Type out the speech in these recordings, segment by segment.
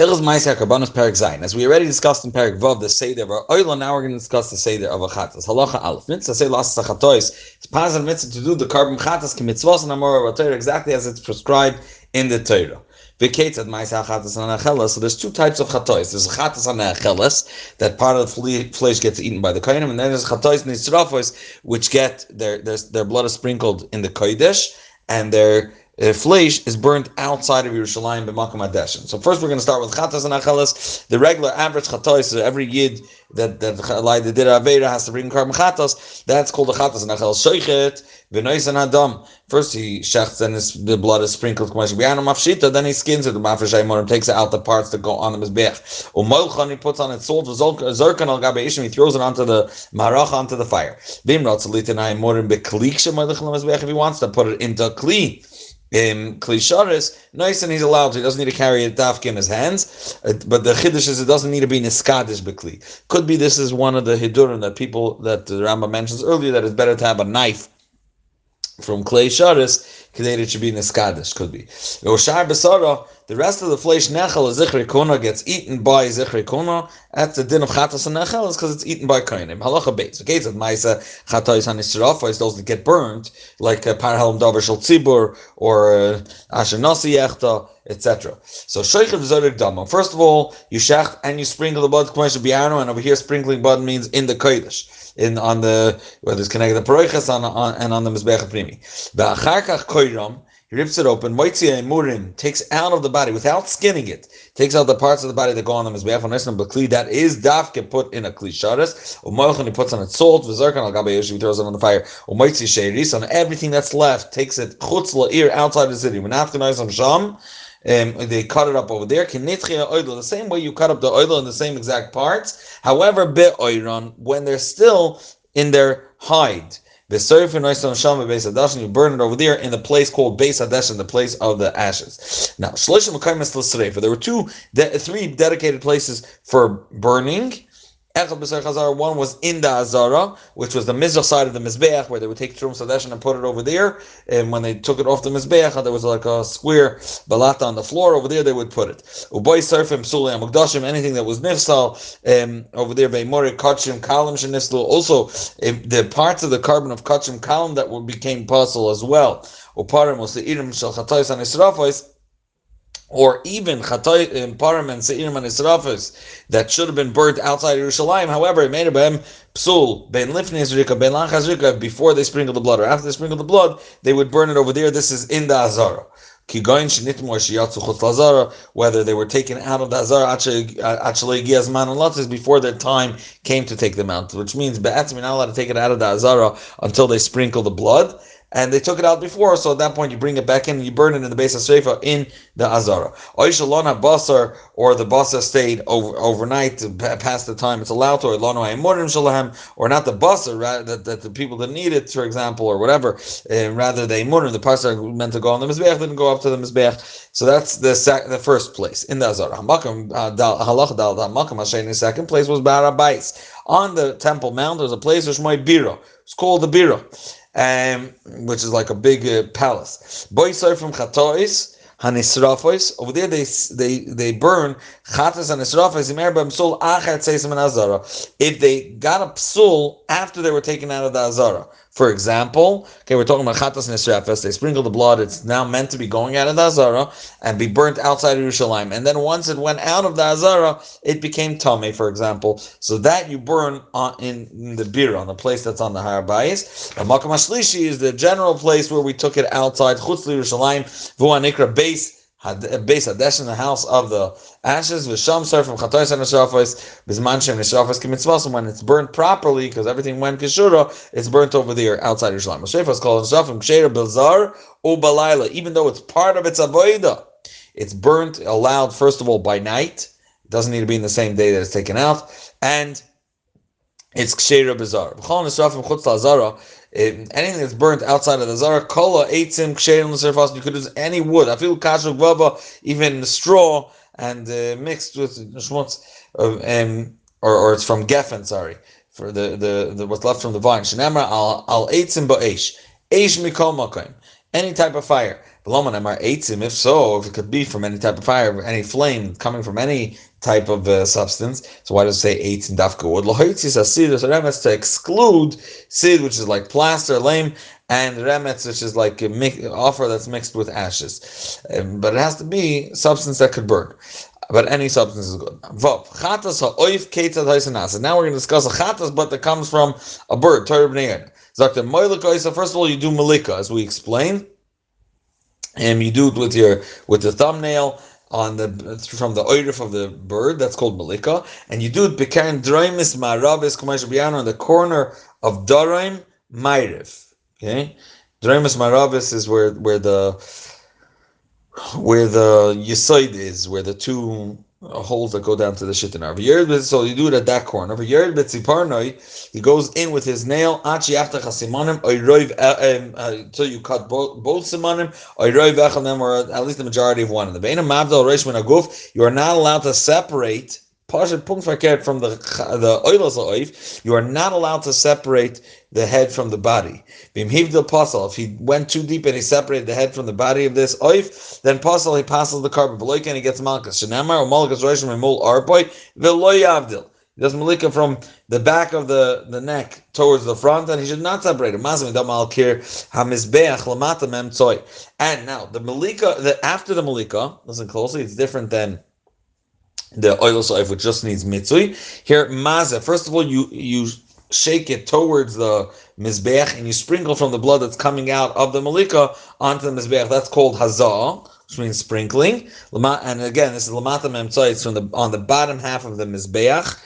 Karbanos Perik Zayin. As we already discussed in Perik Vav, the Seder of Oila, now we're going to discuss the Seder of a. Halacha Aleph. Mitzvah say Las Sachatois. It's positive mitzvah to do the carbon Chatas Kimitzvos and Amor Torah exactly as it's prescribed in the Torah. V'ketzad ma'aser chatas anachelas. So there's two types of chatois. There's chatas anachelas that part of the flesh gets eaten by the kohenim, and then there's chatois nisrafos which get their, their their blood is sprinkled in the kodesh and their uh, flesh is burnt outside of Yerushalayim b'makom adeshin. So first we're going to start with chatas and achelas. The regular average chatos, so every yid that that like the did avera has to bring carbon chatas. That's called a chatas and achelas shoichet v'nois and adam. First he shechts and his, the blood is sprinkled. Then he skins it. Mafresh takes out the parts that go on the mizbech. Umolchan he puts on it salt. Zerkan al gabe ishim. He throws it onto the marach onto the fire. If he wants to put it into a kli um, klisharis, nice and he's allowed to. He doesn't need to carry a dafk in his hands. Uh, but the chiddush is it doesn't need to be niskadish bekli. Could be this is one of the hidurim that people that the Rambam mentions earlier that it's better to have a knife from clay sharis Kedei should be Niskadish, could be. Oshar Besara, the rest of the flesh Nechel, Zichri Kona, gets eaten by Zichri Kona. That's the din of Chatas and Nechel, is because it's eaten by Koinim. Halacha Beis. Okay, so Maisa Chatais Hanisrafos, those that get burned, like uh, Parhelm Davar Shal Tzibur, or uh, Asher Nasi Yechta, etc. So Sheikhim Zorik Dama. First of all, you shecht and you sprinkle the blood, K'mesha Biano, and over here sprinkling blood means in the Kodesh in on the whether it's connected the paroichas on, on and on the mizbech primi. Ba'acharkach koiram. He rips it open. Moitzia murim takes out of the body without skinning it. Takes out the parts of the body that go on the mizbeach on esam bakli. That is dafke put in a kli sharis. Umoichan he puts on it salt. V'zarkan al gabe he throws it on the fire. Umoitzi sheiris on everything that's left. Takes it chutz la'ir outside the city. When after sham. Um, they cut it up over there. The same way you cut up the oil in the same exact parts. However, be'oiron, when they're still in their hide. The surf and shama base adashin, you burn it over there in the place called Beis Hadesh, in the place of the ashes. Now, Shlosh Mukimusary for there were two, three dedicated places for burning. One was in the Azara, which was the Mizrach side of the Mizbeach, where they would take Trum Sadesh and put it over there. And when they took it off the Mizbeach, there was like a square balata on the floor. Over there, they would put it. Uboy Surfim, Suli Amugdashim, anything that was Nifsal, um, over there, Beimori, Kachim, Kalam, Shanislu. Also, um, the parts of the carbon of Kachim, Kalam that were, became puzzle as well. Uparim was the Irim Shal and Israfos or even Chatoy um, Param and Seirim and Israfis that should have been burnt outside Yerushalayim. However, it made a psul ben lifnei zrika ben lachas before they sprinkle the blood or after they sprinkle the blood, they would burn it over there. This is in the Azara. Whether they were taken out of the Azara actually before their time came to take them out, which means you're not allowed to take it out of the Azara until they sprinkle the blood and they took it out before, so at that point you bring it back in and you burn it in the base of Sreifa in the Azara. Oishalona Basar, or the Basar stayed over, overnight past the time it's allowed to, or Lono Shalahem, or not the Basar, that, that the people that need it, for example, or whatever, uh, rather they Murim, the Pasar meant to go on the Mizbeach, didn't go up to the Mizbeach. So that's the the first place in the Azara. Hamakam, uh, Halach Dal, Hamakam Hashem, the second place was Barabais. On the Temple Mount, there's a place, there's my Biro. It's called the Biro um, which is like a big uh, palace. Boisar from Chatois, Hanisrafos. Over there, they they they burn chatas and nisrafos. Imer b'msul achat seisem and azara. If they got a psul after they were taken out of the azara, for example, okay, we're talking about chatas nisrafos. They sprinkle the blood. It's now meant to be going out of the azara and be burnt outside of Yerushalayim. And then once it went out of the azara, it became tame, for example. So that you burn on, in, in the bir on the place that's on the Har Bayis. The makam is the general place where we took it outside chutz Yerushalayim. Vuanikra base base hadesh in the house of the ashes v'sham ser from chatois and neshafos bisman shem neshafos kimitzvos when it's burnt properly because everything went kishura it's burnt over there outside Yerushalayim. Neshafos called neshafim ksheira bilzar u balayla even though it's part of its avoida it's burnt allowed first of all by night it doesn't need to be in the same day that it's taken out and it's ksheira bizarre. Lazara anything that's burnt outside of the zara, kola, eitzim, ksherim, l'serfas, you could use any wood. I feel kashu gvava, even straw, and uh, mixed with shmutz, uh, um, or, or it's from geffen, sorry, for the, the, the what's left from the vine. Shenamra al al eitzim ba'esh, eish mikol makim, any type of fire. If so, if it could be from any type of fire, any flame coming from any type of uh, substance. So why does it say eight in dafka wood? Lahoitzis asid so remetz to exclude sid, which is like plaster, lame, and remetz, which is like a mix, offer that's mixed with ashes. Um, but it has to be substance that could burn. But any substance is good. Now we're going to discuss a chatas, but that comes from a bird. Torah. Zakta First of all, you do malika, as we explained, and you do it with your with the thumbnail on the from the oirif of the bird. That's called malika, and you do it bekarin draimis ma'aravis kumash on the corner of daraim ma'irif. Okay, draimis ma'aravis is where where the where the yisoid is, where the two holes that go down to the shittinar. So you do it at that corner. He goes in with his nail until uh, um, uh, you cut both, both simonim, or at least the majority of one. The Bein Aguf, you are not allowed to separate From the the oif, you are not allowed to separate the head from the body. If he went too deep and he separated the head from the body of this oif, then pasal he passes the carbon and he gets malchus. He does malika from the back of the, the neck towards the front, and he should not separate it. And now the malika, the, after the malika, listen closely, it's different than the oil soif, which just needs mitzui. Here, maza. First of all, you you shake it towards the mizbeach and you sprinkle from the blood that's coming out of the malika onto the mizbeach. That's called hazah, which means sprinkling. And again, this is lamata memtzai. It's from the on the bottom half of the mizbeach.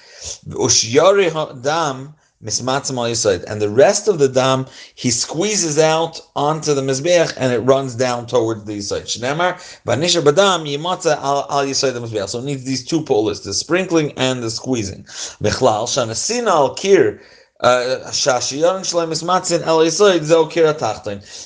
Ushyari dam and the rest of the dam he squeezes out onto the mizbeach and it runs down towards the yisoid. Shnemar banisha badam yimata al al yisoid the mizbeach. So it needs these two poles: the sprinkling and the squeezing. Mechlal shanasina al kir uh,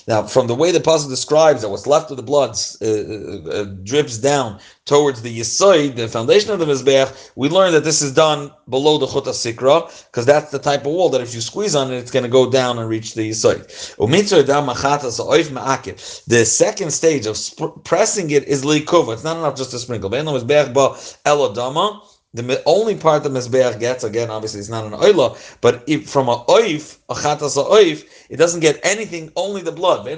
now, from the way the puzzle describes that what's left of the blood uh, uh, uh, drips down towards the yisoid, the foundation of the mizbeach, we learn that this is done below the chuta sikra, because that's the type of wall that if you squeeze on it, it's going to go down and reach the yisoid. The second stage of sp- pressing it is likuva. It's not enough just to sprinkle the only part the Mizbeach gets, again, obviously it's not an oila, but if from a oif, a chatas a oif, it doesn't get anything, only the blood. The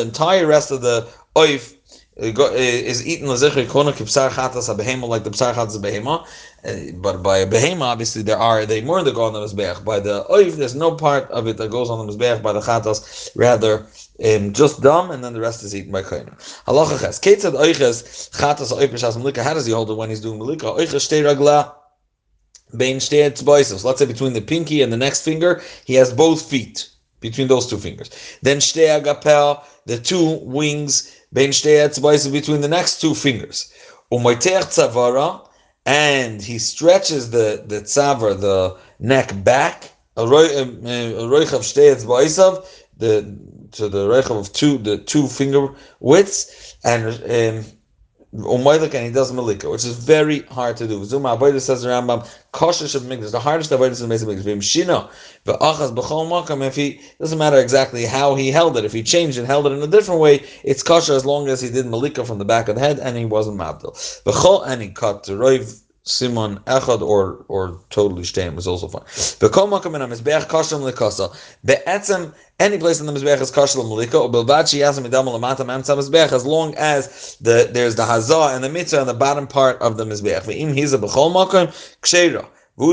entire rest of the oif is eaten lezichri kona kipsar chatas a behema like the psar chatas behema. Uh, but by a behema, obviously there are they more the go on the mizbeach. By the oif, there's no part of it that goes on the mizbeach. By the chatas, rather um, just dumb, and then the rest is eaten by kohen. Halacha ches. Ketzad oiches chatas oipish as malika. How does he hold it when he's doing malika? Oiches shtei ragla. Bein shtei etzboisos. Let's say between the pinky and the next finger, he has both feet between those two fingers. Then shtei agapel, the two wings. Bein shtei etzboisos between the next two fingers. Umoiteach tzavara, and he stretches the the tzavar, the neck back. The to the rechav of two the two finger widths and um, Umaylik and he does malika, which is very hard to do. Zuma Avodah says the Rambam, Kosher of Migdash, the hardest Avodah is Migdash. Vim Shino, V'achas B'chol Makam, if he, doesn't matter exactly how he held it, if he changed and held it in a different way, it's kosher as long as he did malika from the back of the head and he wasn't mabdil. B'chol, and he cut the roiv Simon Echad or or totally Shtein was also fine. Bekom makom in mizbeach kosher The Be'etzem any place in the mizbeach is kosher malika or bilvad she has midam lamata mamtza mizbeach as long as the there's the hazah and the mitzvah on the bottom part of the mizbeach. Ve'im hiza b'chol makom kshera. He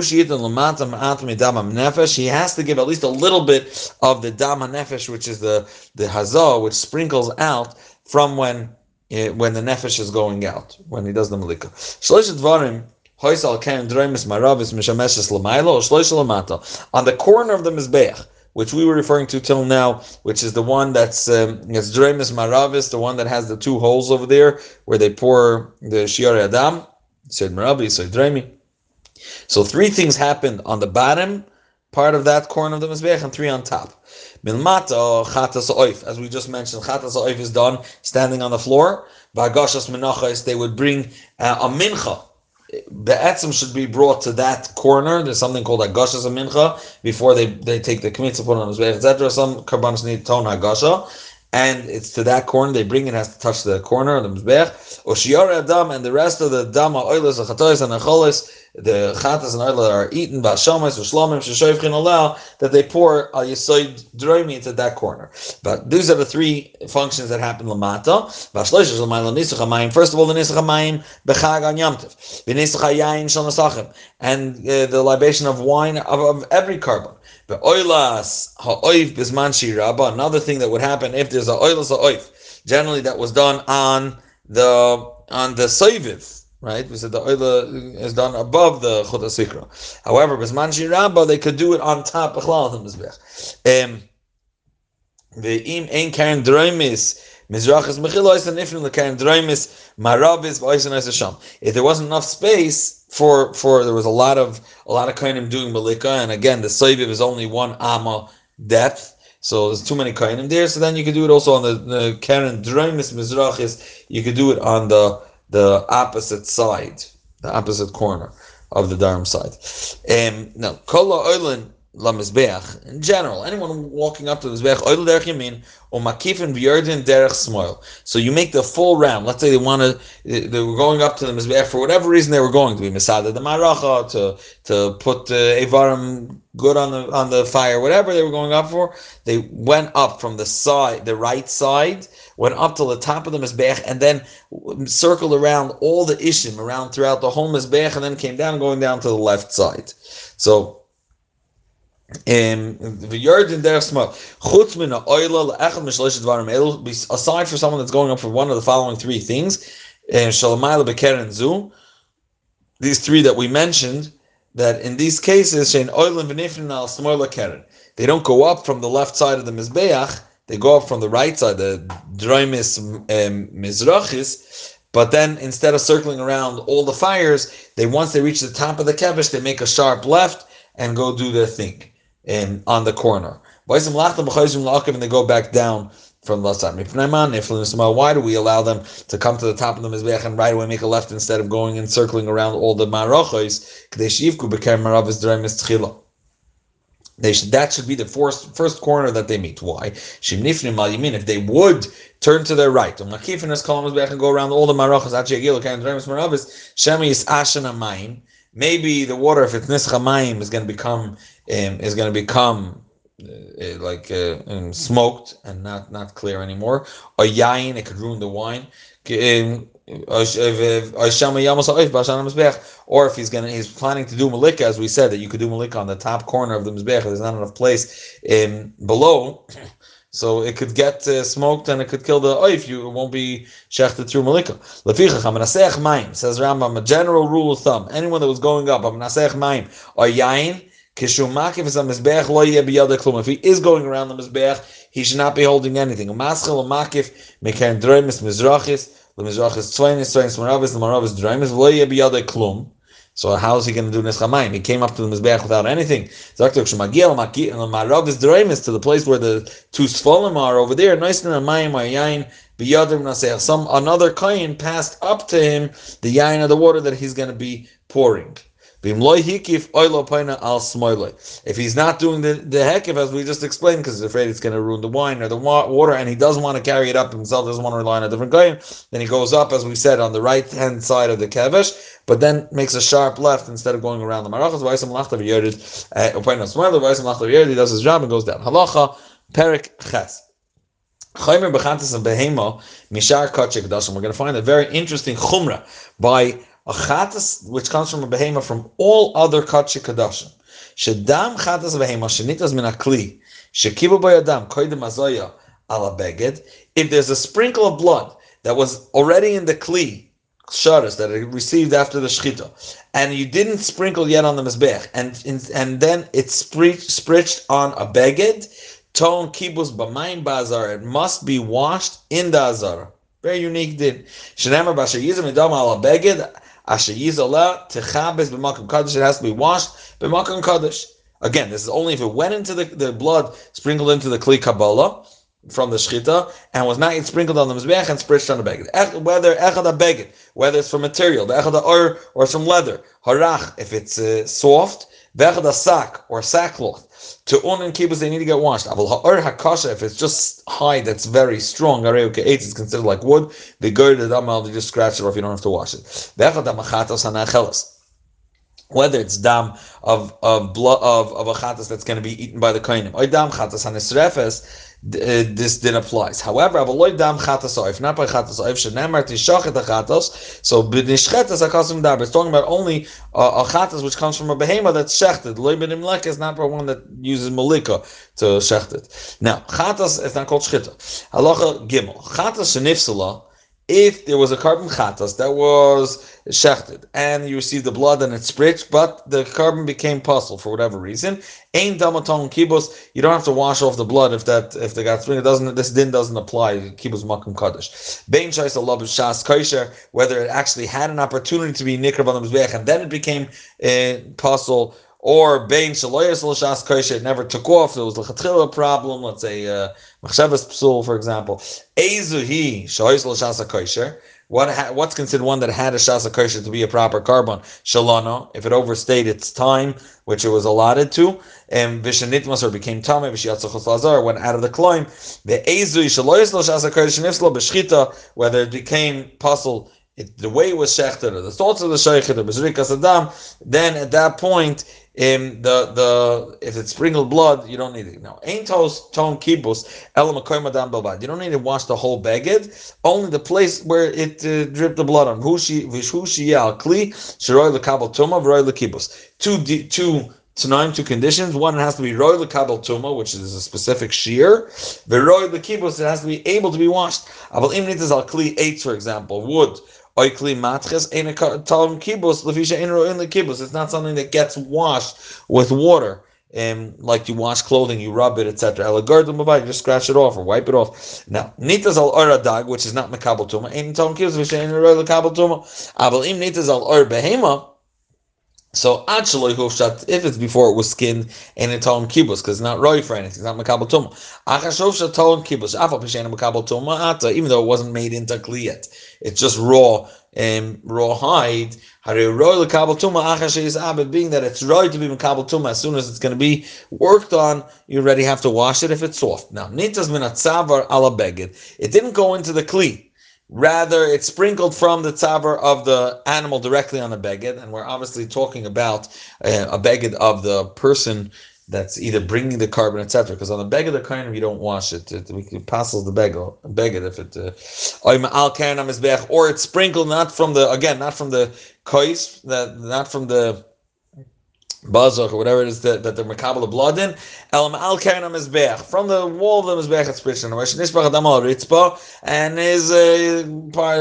has to give at least a little bit of the dam nefesh, which is the the hazah, which sprinkles out from when eh, when the nefesh is going out, when he does the malika. On the corner of the Mizbeach, which we were referring to till now, which is the one that's um, Dremis Maravis, the one that has the two holes over there where they pour the Shiar Adam, said Maravi, said Dremi. So three things happened on the bottom part of that corner of the Mizbeach and three on top. Oif, as we just mentioned, chatas oif is done standing on the floor. Ba'agashas menachas, they would bring uh, a mincha, the etzim should be brought to that corner. There's something called agashas mincha before they, they take the kmitza put on etc. Some karbanos need ton hagasha, and it's to that corner. They bring it has to touch the corner of the mizbech. Or shior adam and the rest of the dama oilers, achatois and acholis, the chatas and oil are eaten by shamas or shlomim sheshoivchin allow that they pour al yisoid droimi into that corner. But these are the three functions that happen lamata. Vashloish is lamayla nisach hamayim. First of all, the nisach hamayim bechag on yamtiv. V'nisach hayayin shal. And uh, the libation of wine of, of every carbon. But oilas ha'oif bisman shiraba. Another thing that would happen if there's a oilas ha'oif. Generally, that was done on the on the soiviv right? We said the oila is done above the sikra. However, bisman shiraba they could do it on top of the mizbech. Um, the im ein karen droimis mizrachas mechilois and ifnim the karen droimis marabis v'oisin. If there wasn't enough space for for there was a lot of a lot of kainim doing malika, and again the soiviv is only one amma depth. So there's too many kainim there. So then you could do it also on the, karen droimis mizrachis. You could do it on the the opposite side, the opposite corner of the Dharam side. Um, now, Kola Oilin Lamizbeach, in general, anyone walking up to the Mizbeach, Oil Derech Yamin, or Makifin B'yardin Derech Smoil. So you make the full round. Let's say they want to, they were going up to the Mizbeach for whatever reason they were going to be Masada the Maracha, to, to put uh, Evarim good on the, on the fire, whatever they were going up for. They went up from the side, the right side, went up to the top of the Mizbeach, and then circled around all the Ishim, around throughout the whole Mizbeach, and then came down, going down to the left side. So, the yard in derech small chutz min oila le'echad mishlesh dvarim aside for someone that's going up for one of the following three things these three that we mentioned that in these cases oil and they don't go up from the left side of the mizbeach they go up from the right side, the Droimis Mizrachis, but then instead of circling around all the fires, they once they reach the top of the kevish, they make a sharp left and go do their thing in on the corner. And they go back down from the side. Why do we allow them to come to the top of the mizbeach and right away make a left instead of going and circling around all the marachos? They should, that should be the first, first corner that they meet. Why? If they would turn to their right, and go around all the marachas, maybe the water, if it's nischa is going to become um, is going to become uh, like uh, um, smoked and not not clear anymore. Or yain, it could ruin the wine. Um, or if he's gonna he's planning to do malika, as we said that you could do malika on the top corner of the mizbech. There's not enough place in below, so it could get uh, smoked and it could kill the oif. You it won't be shechted through malika. Says Rambam, a general rule of thumb: anyone that was going up, maim or yain. If he is going around the mizbech, he should not be holding anything. Lemizrachis Tzvainis, Tzvainis Maravis, Maravis Draimis, V'lo Yeh B'yadei Klum. So how is he going to do Nischamayim? He came up to the Mizbeach without anything. Zaktok Shemagiel, Maravis Draimis, to the place where the two Sfolim are over there, Noisin Amayim, Ayayin, B'yadim Naseach. Some, another Kayin passed up to him the yain of the water that he's going to be pouring. If he's not doing the, the hekif, as we just explained, because he's afraid it's going to ruin the wine or the water, and he doesn't want to carry it up himself, doesn't want to rely on a different guy, then he goes up, as we said, on the right hand side of the kevesh, but then makes a sharp left instead of going around the marachas. Uh, he does his job and goes down. Halacha, perik ches. We're going to find a very interesting chumrah by a chatas which comes from a behema from all other kachik kadashim. Shedam chatas behema shenitas min akli shekibu bayadam koidim azoya ala beged. If there's a sprinkle of blood that was already in the kli sharas that it received after the shchita, and you didn't sprinkle yet on the mizbech, and and then it's spritched on a beged, ton kibus b'mayim bazar. It must be washed in the azara. Very unique din. Shenemar b'asher yizim idam ala beged. Asher Yizala Techabes kaddish. It has to be washed b'makam kaddish. Again, this is only if it went into the, the blood sprinkled into the kli kabbalah. from the shchita and was not sprinkled on the mizbeach and spritched on the beged. Whether echad beged, whether it's from material, the echad or or some leather, harach if it's uh, soft, vechad sack or sackcloth. To un and kibbutz they need to get washed. If it's just hide that's very strong, areuke eight is considered like wood. The gird the damal they just scratch it off, you don't have to wash it. Whether it's dam of of blood of of a chatas that's going to be eaten by the kohenim, or dam chatas hanisrefes, uh, this din applies. However, avoid dam chatas if not by chatas oif shenemar tishachet chatas. So b'nishchetas akasim dab. It's talking about only a chatas which comes from a behema that's shechted. Loy b'nimlek is not for one that uses malika to shecht it. Now chatas is not called shchita. Halacha gimel chatas shenifsala if there was a carbon chatas that was shechted and you received the blood and it's spritz, but the carbon became puzzle for whatever reason, ain damaton kibos, you don't have to wash off the blood if that if they got spring. It doesn't this din doesn't apply kibos makom kaddish. Bein shais love shas kosher, whether it actually had an opportunity to be nikrav on and then it became uh, puzzle or Bain Shaloyas Lashas Kosher, it never took off. There was a problem, let's say uh, Machshavas Psul, for example. Ezuhi Shaloyas Lashas Kosher. What ha- what's considered one that had a shasa kosher to be a proper carbon shalano if it overstayed its time which it was allotted to and vishanitmas or became tame vishiyatzachos lazar went out of the climb the ezui shaloyis lo shasa kosher nifslo b'shchita whether it became puzzle it, the way it was shechted or the thoughts of the sheikhet or b'zrikas adam then at that point um, the the if it's sprinkled blood, you don't need it. No, ain't toast tone kibus elamakoymadam belbad. You don't need to wash the whole beged, only the place where it uh, dripped the blood on. Hushi vishushi al kli shiroy lekabel tuma v'roy lekibus. Two two tonight two conditions. One, it has to be roy lekabel tuma, which is a specific shear. The roy lekibus, it has to be able to be washed. Aval imnitas al kli eight, for example, wood Oikli matches in a talum kibus lefisha in the kibus. It's not something that gets washed with water. Um, like you wash clothing, you rub it, etc. You just scratch it off or wipe it off. Now, nitas al or dag, which is not mekabel tuma, ain't talum kibus lefisha in lekabel tuma. Abel im nitas al or behema. So actually, if it's before it was skinned and it's on kibbutz, because it's not roy for anything, it's not makabel tuma. Achashov shaton kibbutz, afal makabel tuma ata, even though it wasn't made into kli yet, it's just raw, um, raw hide. Hare roy lekabel tuma achash is abed, being that it's roy to be makabel tuma. As soon as it's going to be worked on, you already have to wash it if it's soft. Now nitas minatzavar ala beged. It didn't go into the kli. Rather, it's sprinkled from the tzavar of the animal directly on the beged, and we're obviously talking about uh, a beged of the person that's either bringing the carbon, etc. Because on the beged of the of you don't wash it. It, it passes the beged, beged if it uh, or it's sprinkled not from the again not from the kois, that not from the bazach or whatever it is that, that they're makabel blood in. Elam al kernam mizbeach from the wall of the mizbeach it's spritchen. Nishbach adam al and his uh,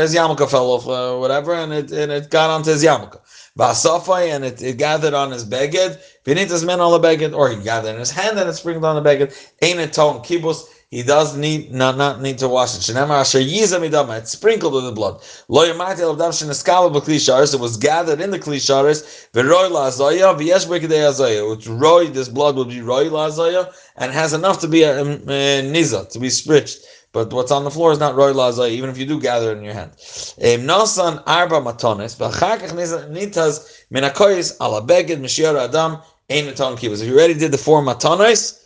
his yarmulke fell off uh, whatever and it and it got onto his yarmulke. Basafai and it, it gathered on his beged. Vinitas men on the beged or he gathered in his hand and it sprinkled on the beged. Ain't it tone kibus he does need not not need to wash it. Shenema asher yizam It's sprinkled with the blood. Lo yamati el dam sheneskala b'kli It was gathered in the kli sharis. V'roi la'azaya v'yesh b'kedei azaya. Which roi, this blood will be roi la'azaya and has enough to be a, um, a, a niza to be spritched. But what's on the floor is not roi la'azaya, even if you do gather it in your hand. Nasan arba matones v'achakach nitas minakoyis ala beged adam ein maton. If you already did the four matones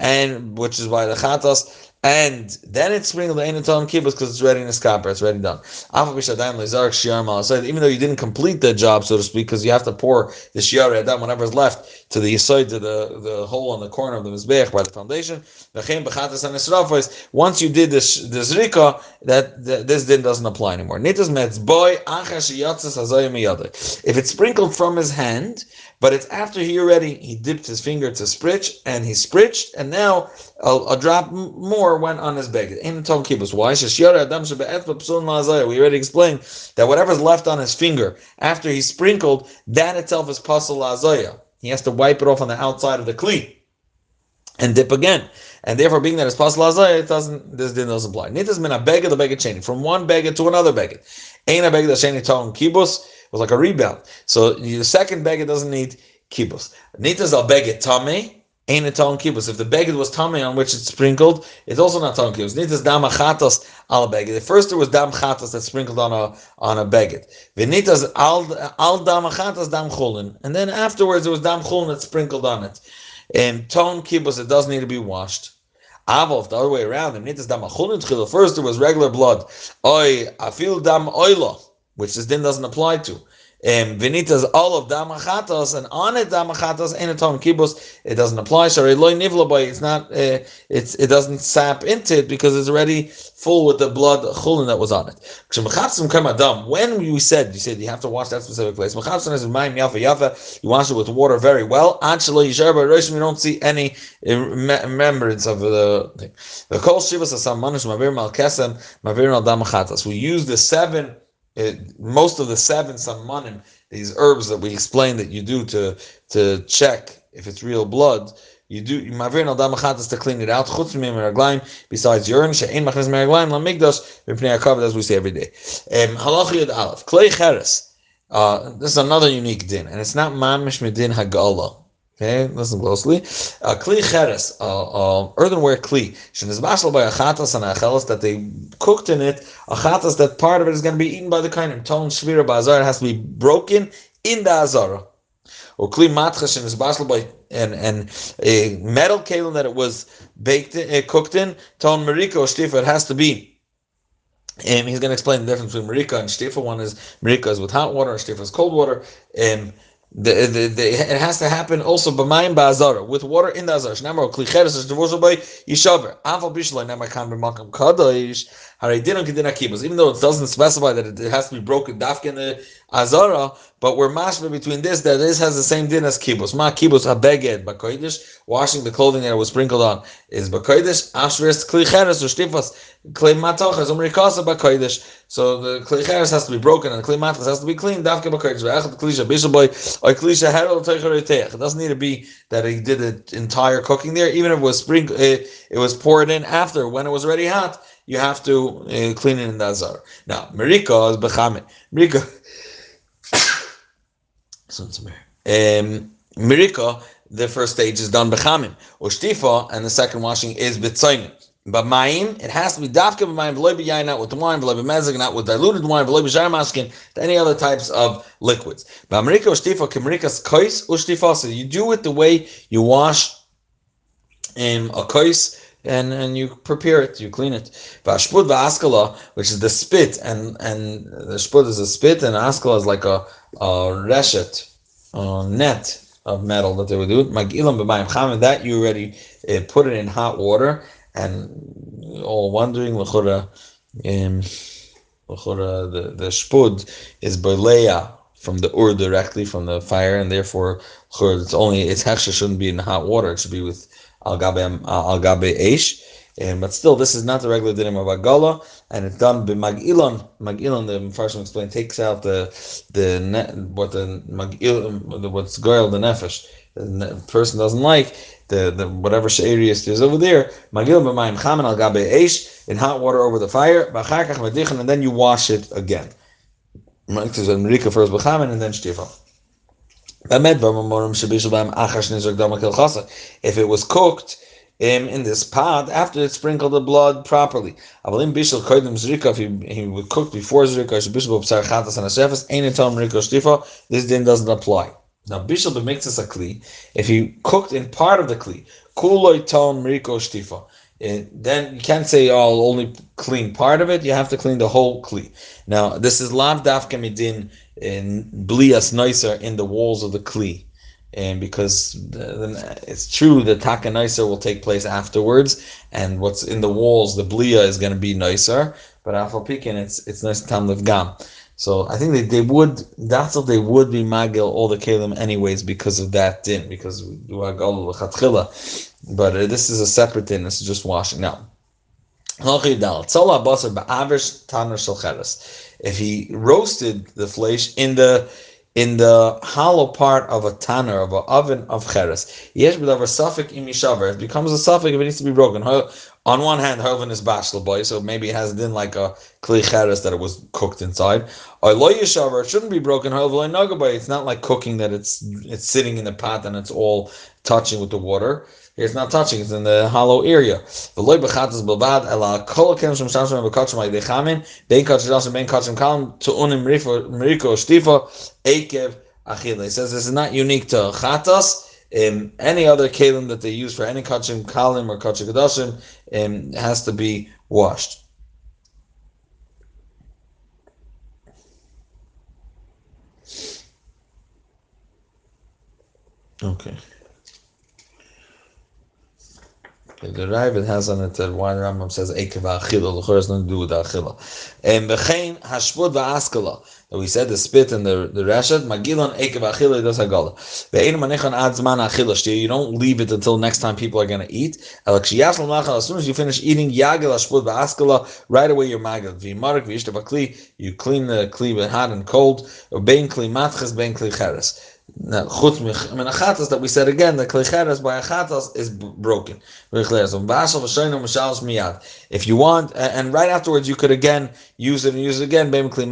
and which is why the chatas, and then it's sprinkled the Einaton kibbutz because it's ready in the scupper, it's ready done. Even though you didn't complete the job, so to speak, because you have to pour the shiar adam whenever it's left to the side to the, the hole in the corner of the mizbeach by the foundation. Once you did this the zrika, that, that this din doesn't apply anymore. If it's sprinkled from his hand, but it's after he already he dipped his finger to spritch and he spritched, and now a, a drop more went on his beged. In the kibbutz. Why? We already explained that whatever's left on his finger after he sprinkled, that itself is pasal lazaya. He has to wipe it off on the outside of the kli and dip again. And therefore, being that it's pasal lazaya, it doesn't. This din doesn't apply. Nitas min a beged the beged chaining from one beged to another beged. Ain't a beged the chaining ton kibbutz was like a rebound. So the second beged doesn't need kibbutz. Nitas al beged tame. ain't a ton kibbutz. If the beged was tummy on which it's sprinkled, it's also not ton kibbutz. Nitas dam achatos al beged. The first there was dam chatos that sprinkled on a on a beged. V'nitas al al dam achatos dam chulin, and then afterwards there was dam chulin that sprinkled on it. And ton kibbutz, it does need to be washed. Avov, the other way around, nitas dam achulin tchil. First there was regular blood. Oy afil dam oila, which this din doesn't apply to um, vinitas all of damachatos and on it damachatos in a ton kibus it doesn't apply. Sorry, loy nivla boy. It's not. Uh, it's it doesn't sap into it because it's already full with the blood chulin that was on it. When we said you said you have to wash that specific place. You wash it with water very well. We don't see any remembrance of the thing. The kol shivas asam manish mavir mal kesem mavir al damachatos. We use the seven it, most of the seven samanim, these herbs that we explained that you do to to check if it's real blood, you do mavir al damachatas to clean it out. Chutz meraglaim, besides urine, she'ein machnes meraglaim lamigdos b'pnei hakavod as we say every day. Halach yud aleph klei cheres. Uh, this is another unique din, and it's not mamish medin hagala. Okay, listen closely. A kli cheres, earthenware kli, shenis bashal by achatas and achelas that they cooked in it. Achatas that part of it is going to be eaten by the of tone shvira bazar. Has to be broken in the azara. Or kli matcha shenis bashal by and and a metal kalim that it was baked in, uh, cooked in. Tone marika or shtifa. It has to be. And he's going to explain the difference between marika and shtifa. One is marika is with hot water, and shtifa is cold water. The, the, the, it has to happen also b'mayim ba'azara with water in the azara. Klicheres is by yishaver. Nemar kan b'makam kadosh. Even though it doesn't specify that it, has to be broken dafka in the azara, but we're mashma between this that this has the same din as kibus. Ma kibus habeged b'koidish. Washing the clothing that was sprinkled on is b'koidish. Ashris klicheres or shtifas. Klei matachas umrikasa b'koidish. So the klicheres has to be broken and the klei matachas has to be clean. Dafka b'koidish. Ve'echad klisha bishaboy or klisha It doesn't need to be that he did the entire cooking there, even if it was sprinkled, eh, it, it was poured in after when it was already hot. You have to uh, clean it in the azar. Now, Marika is bechamet. Marika. um, Marika, the first stage is done bechamim. Ushtifa, and the second washing is bitzoinim. But ma'im, it has to be dafka b'mayim v'loy b'yayin, not with wine, v'loy b'mezig, not with diluted wine, v'loy b'shayim maskin, any other types of liquids. But Amerika ushtifa, k'merikas kois ushtifa, so you do it the way you wash um, a kois, and and you prepare it, you clean it. Vashpud v'askala, which is the spit, and and the shpud is a spit, and askala is like a, a reshet, a net of metal that they would do. Magilam b'mayim cham, that you already uh, put it in hot water and all wondering l'chora um, the the shpud is berleya from the ur directly from the fire, and therefore it's only its hechsher shouldn't be in hot water. It should be with al gabe al gabe eish. Um, but still, this is not the regular dinim of agala, and it's done by magilon. Magilon, the first one explained, takes out the the ne- what the magil what's goyal the nefesh. The person doesn't like the, the whatever she'erius is over there, magil b'mayim chamen al gabe eish, in hot water over the fire, b'achakach medichin, and then you wash it again. Marika first b'chamen and then shtifa. If it was cooked um, in this pot after it sprinkled the blood properly. If he, he would cook before zrika, this din doesn't apply. Now, bishul b'miktzas a kli, if he cooked in part of the kli, kuloi ton mriko shtifa, eh, then you can't say, oh, I'll only clean part of it. You have to clean the whole kli. Now, this is lav dafka midin in blias nicer in the walls of the kli. And because it's true that taka will take place afterwards, and what's in the walls, the blia is going to be nicer, but afal pikin, it's it's nice tam gam. So I think they, they would that's what they would be magil all the kalim anyways because of that din because we do but uh, this is a separate din. This is just washing now. If he roasted the flesh in the in the hollow part of a tanner of an oven of cheres, it becomes a suffix if it needs to be broken on one hand, Hoven is bashal boy, so maybe it has been like a kli that it was cooked inside. Yishaver, it shouldn't be broken. Nagaboy, it's not like cooking that it's it's sitting in the pot and it's all touching with the water. It's not touching; it's in the hollow area. The loy bechatas bilvad ela kol kem shem shamshim bekachim like dechamin bein kachim dasim bein kachim kalam to unim meriko shtifa ekev achila. He says this is not unique to chatas. Um, any other kalim that they use for any kachim kalim or kachim kadashim um, has to be washed. Okay. The Ravid has on it that why the Rambam says Ekev Achila, the has nothing to do with Achila. And Bechain Hashpud Va'askala, that we said the spit and the, the Rashat, Magilon Ekev Achila does Hagala. Ve'ein Manechan Ad Zman Achila, you don't leave it until next time people are going to eat. As soon as you finish eating Yagil Hashpud Va'askala, right away you're Magil. V'yimarik V'yishta Bakli, you clean the Kli hot and cold, Bein Kli Matches, Bein Kli Cheres. Now, chutz menachatas that we said again, the klicheres by achatas is broken. If you want, and right afterwards you could again use it and use it again, beim kli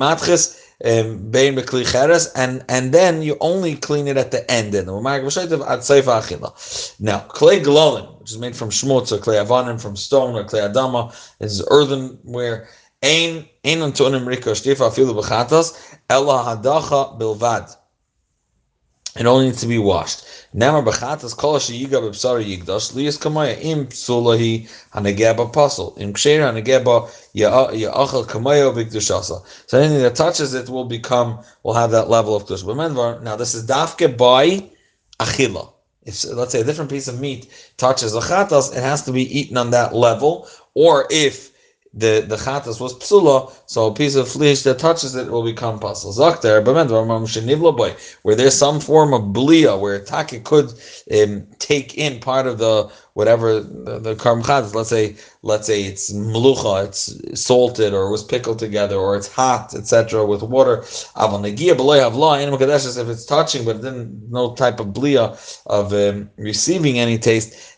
um, beim klicheres, and and then you only clean it at the end. And now, clay glolin, which is made from shmutz or clay avanim from stone or clay adama, is earthenware. Ein ein antonim rika shtifa afilu b'chatas ella hadacha bilvad. It only needs to be washed. Namar b'chatas kol sheyiga b'psari yigdash liyas kamaya im psulahi hanegeba pasul im ksher hanegeba ya'achal kamaya b'kdushasa. So anything that touches it will become will have that level of kdush. Remember, now this is dafke by achila. If let's say a different piece of meat touches a chatas, it has to be eaten on that level. Or if the the chatas was psula, so a piece of flesh that touches it will become pasul. Zakter, where there's some form of blia, where taki could um, take in part of the whatever the, the karm chatas. Let's say let's say it's melucha, it's salted or was pickled together, or it's hot, etc. with water. If it's touching, but then no type of blia of um, receiving any taste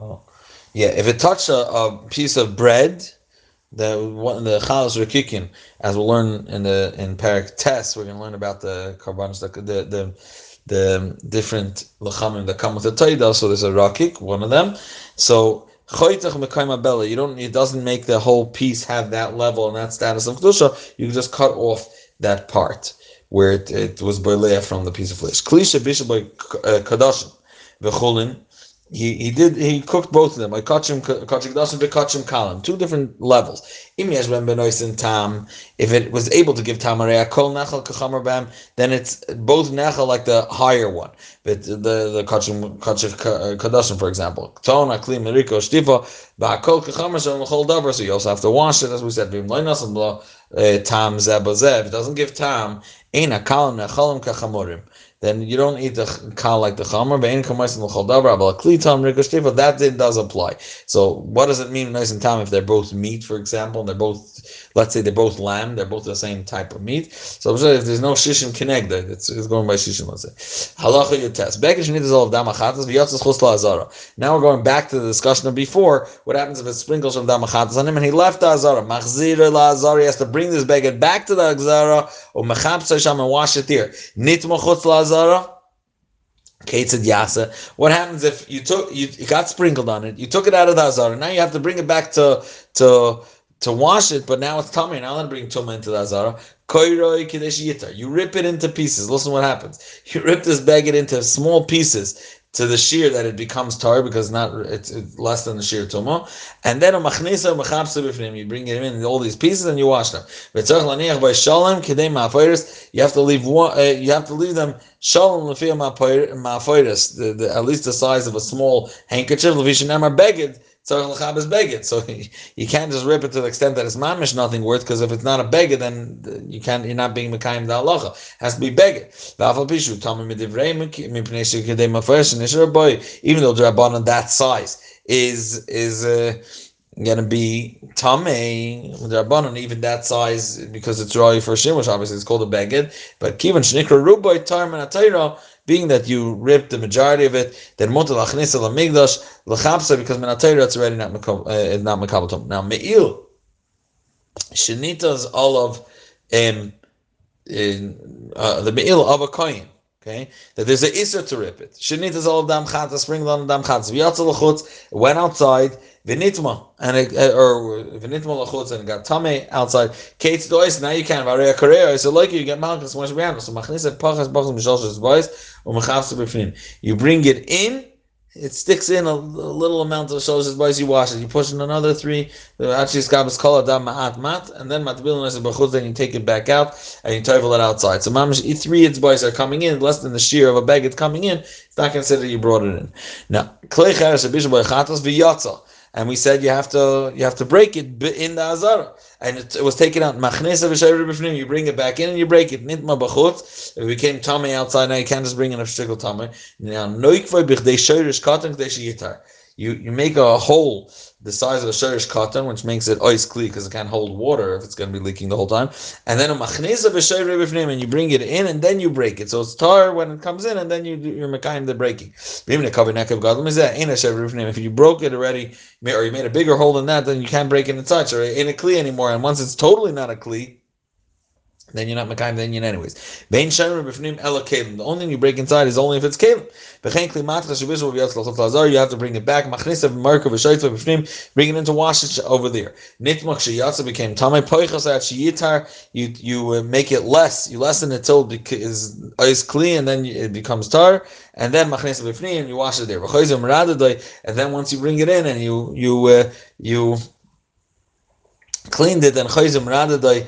Oh, yeah. If it touched a, a piece of bread, the one the chalas rekikin, as we'll learn in the in Parak Test, we're going to learn about the karbanos, the the the, the different lachamim that come with the taida. So there's a rakik, one of them. So you don't. It doesn't make the whole piece have that level and that status of kedusha. You just cut off that part where it, it was boilea from the piece of flesh. Klisha bishop by uh, kadashim v'chulin. He he did he cooked both of them. I kachim kachim kadashim v'kachim kalim. Two different levels. Im yeshben benoisin tam. If it was able to give tam kol nachal kachamer bam, then it's both nachal like the higher one. But the the kachim kachim kadashim, for example, ton akli meriko shtifa kachamer shel mechol davar. So you also have to wash it, as we said. Uh, tam. If it doesn't give tam, then you don't eat the kal like the chamor, but in commons and the khaldabra black and rikashteva, that does apply. So what does it mean nice and tam if they're both meat, for example, and they're both, let's say they're both lamb, they're both the same type of meat. So if there's no shishim connected, it's, it's going by shishim, let's say. Halacha your test. Now we're going back to the discussion of before. What happens if it sprinkles from damachatas on him and he left the azara? Machzir la azara, he has to bring this beged back to the azara, or mechapsa sham and wash it here. Nitma chutz lazara. Yasa. What happens if you took you it got sprinkled on it, you took it out of the Azara, now you have to bring it back to to to wash it, but now it's tummy. Now I'm bring tuma into the Azara. You rip it into pieces. Listen what happens. You rip this beged into small pieces to the shear that it becomes tar because not it's, it's less than the shear tuma, and then a machnisa mechapsa You bring it in all these pieces and you wash them. But shalom kid mafirus, you have to leave one. Uh, you have to leave them shalom lefia the at least the size of a small handkerchief. Levishin emar beged tzarich l'chabes beged. So you can't just rip it to the extent that it's mamish nothing worth, because if it's not a beged, then you can't. You're not being mekayim the halacha. Has to be beged. Boy. Even though the rabbanon that size is is. Uh, going to be tame rabbanon even that size because it's roy for shimush obviously it's called a beged but kivan shnikra ruboy tarman atayra being that you ripped the majority of it then mutal achnisa lamigdash lachamsa because minatayra it's already not uh, not now meil shenita's all of um in uh, the meil of a coin Okay, that there's an isser to rip it. Shenit is all of dam chatz, spring on dam chatz. V'yatzel l'chutz, went outside, v'nitma, and it, uh, or v'nitma l'chutz, and got tame outside. Kate's dois, now you can. V'arei kareya, so like you get malchus, mosh b'yanu. So machnis et pachas bachas mishal boys, u'mechavs b'fnim. You bring it in, it sticks in a, a little amount of shows boys you wash it. You push in another three. Uh, actually, skabas kol adam ma'at mat, and then matbil is. Then you take it back out and you tovel it outside. So mamish three its boys are coming in less than the shear of a bag. It's coming in. It's not considered you brought it in. Now klei cheres abishaboy chatos v'yatza and we said you have to you have to break it in the azara, and it, it was taken out. You bring it back in and you break it. Nitma b'chutz. It became tummy outside. Now you can't just bring in a shtickle tummy. Now noikvay b'chdei shayrish katan k'dei. You you make a hole the size of a shirish cotton, which makes it ice clean because it can't hold water if it's going to be leaking the whole time. And then a machneza b'shayre and you bring it in and then you break it. So it's tar when it comes in and then you you're mekayim the breaking. In. If you broke it already or you made a bigger hole than that, then you can't break it inside. So it ain't a kli anymore. And once it's totally not a kli, then you're not Makayim then you're anyways. Bein Shemer B'fnim Ela Kalim. The only thing you break inside is only if it's Kalim. B'chein Kli Matra Shabizu V'yatz L'chot Lazar, you have to bring it back. Machnisa V'marka V'shoitva B'fnim, bring it in to wash it over there. Nitmach Sheyatza became Tamei Poichas At Sheyitar, you you uh, make it less, you lessen it till it is clean and then it becomes tar, and then Machnisa B'fnim, and you wash it there. And then once you bring it in and you, you, uh, you, cleaned it and chayzim radadai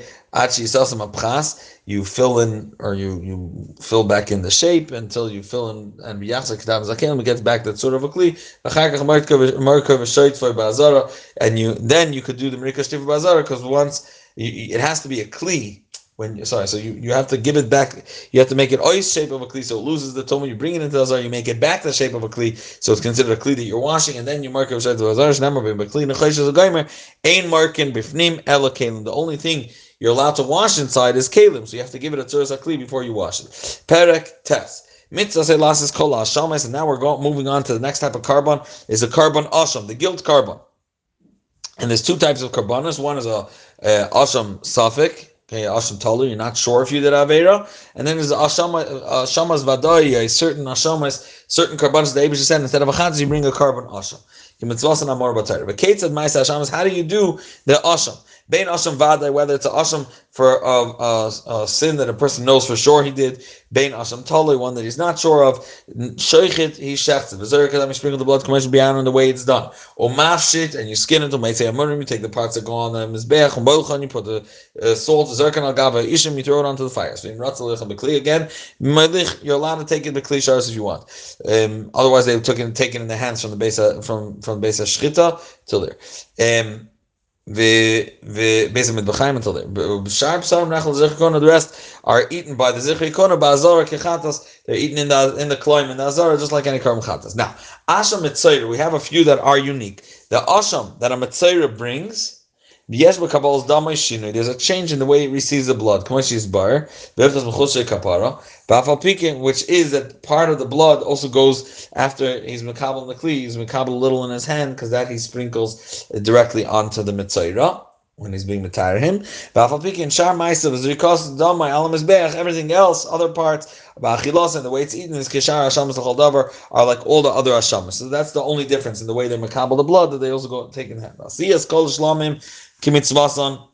you fill in or you you fill back in the shape until you fill in and biyachsa kadav zaken gets back that sort of a kli. And you then you could do the merika shtif bazara because once you, it has to be a kli when you sorry so you, you have to give it back you have to make it always shape of a kli so it loses the when you bring it into the azar you make it back the shape of a kli so it's considered a kli that you're washing and then you mark it with azar but kli nechayish is a gaimer ain markin bifnim ela the only thing you're allowed to wash inside is kalim, so you have to give it a tzuras akli before you wash it. Perek test. Mitzvah say lasses kol hashamas, and now we're going, moving on to the next type of carbon is a carbon asham, the guilt carbon. And there's two types of carbonas. One is a, a asham suffix, okay, asham talu. You're not sure if you did avera, and then there's asham ashamas vadai, a certain ashamas, certain carbonas. The Abish said instead of a chadz, you bring a carbon asham. How do you do the asham? Bain Asham Vadai, whether it's an Asham for a, a, a, sin that a person knows for sure he did, Bain Asham Tali, one that he's not sure of, Sheichit, he shechts it. Vizerika, let me sprinkle the blood, commission beyond the way it's done. Or mashit, and you skin it, or say amurim, you take the parts that go on the mizbeach, and you put the uh, salt, zerkan al gava, ishim, you throw it onto the fire. So in ratzalich and again, melich, you're allowed to take it bekli shars if you want. Um, otherwise, they took it, taken in the hands from the base of, from from the base of shchita till there. Um, basically b'chaim until there. Sharp psarim nachal zichikona. The rest are eaten by the zichikona ba'azara kechatas. They're eaten in the in the kloim in the azara just like any karm chatas. Now asham mitzayir. We have a few that are unique. The asham that a mitzayir brings There's a change in the way it receives the blood. Which is bar, which is that part of the blood also goes after he's makabel kli. he's makabel a little in his hand because that he sprinkles directly onto the mitzayra when he's being mitayr him. Everything else, other parts, and the way it's eaten is kishar hashamas are like all the other hashamas. So that's the only difference in the way they makabel the blood that they also go take in the hand. Kimitzvasan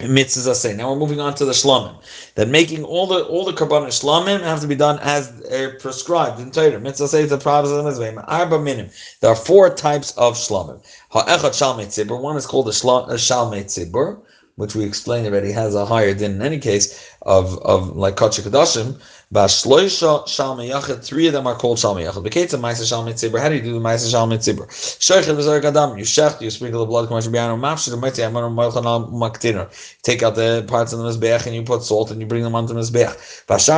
mitzvahs say. Now we're moving on to the shlamim. That making all the all the karbanim shlamim have to be done as prescribed in Torah. Mitzvah says the province of Arba minim. There are four types of shlamim. Ha'echad shalmei. One is called a, uh, shal, shalmei tzibur. which we explained already has a higher din in any case of of like Kachik Kadashim. Three of them are called Shalmi Yachid. Beketza Maisa Shalmi Tzibur. How do you do the Maisa Shalmi Tzibur? V'Zer Gadam. You shecht, you sprinkle the blood. Take out the parts of the Mizbeach and you put salt and you bring them onto the Kachatz